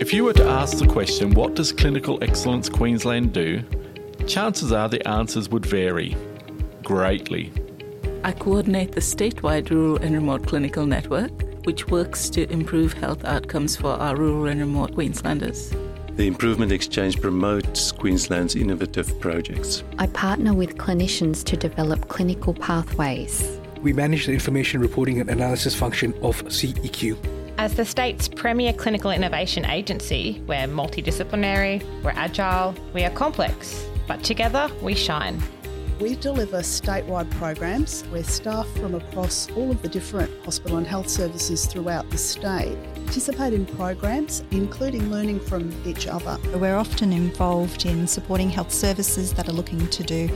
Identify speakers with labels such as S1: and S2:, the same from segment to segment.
S1: If you were to ask the question, what does Clinical Excellence Queensland do? Chances are the answers would vary greatly.
S2: I coordinate the statewide rural and remote clinical network, which works to improve health outcomes for our rural and remote Queenslanders.
S3: The Improvement Exchange promotes Queensland's innovative projects.
S4: I partner with clinicians to develop clinical pathways.
S5: We manage the information reporting and analysis function of CEQ.
S6: As the state's premier clinical innovation agency, we're multidisciplinary, we're agile, we are complex, but together we shine.
S7: We deliver statewide programs where staff from across all of the different hospital and health services throughout the state participate in programs, including learning from each other.
S8: We're often involved in supporting health services that are looking to do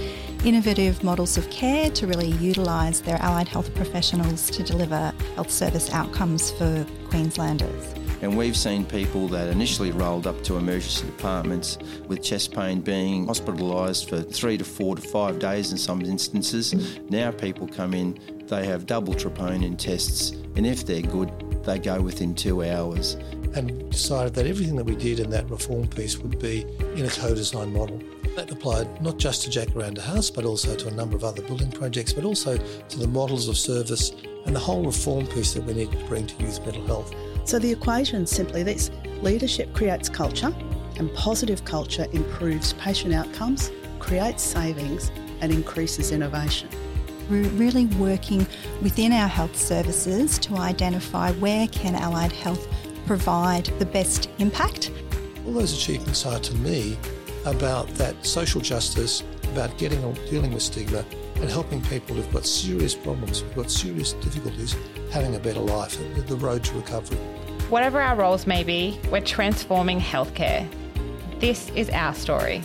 S8: innovative models of care to really utilise their allied health professionals to deliver health service outcomes for Queenslanders.
S9: And we've seen people that initially rolled up to emergency departments with chest pain being hospitalised for three to four to five days in some instances. Now people come in, they have double troponin tests, and if they're good, they go within two hours.
S10: And decided that everything that we did in that reform piece would be in a co-design model. That applied not just to Jacaranda House, but also to a number of other building projects, but also to the models of service and the whole reform piece that we need to bring to youth mental health.
S7: So the equation is simply this leadership creates culture, and positive culture improves patient outcomes, creates savings, and increases innovation.
S8: We're really working within our health services to identify where can allied health provide the best impact.
S10: All those achievements are to me about that social justice, about getting on dealing with stigma and helping people who've got serious problems, who've got serious difficulties, having a better life, the road to recovery.
S6: Whatever our roles may be, we're transforming healthcare. This is our story.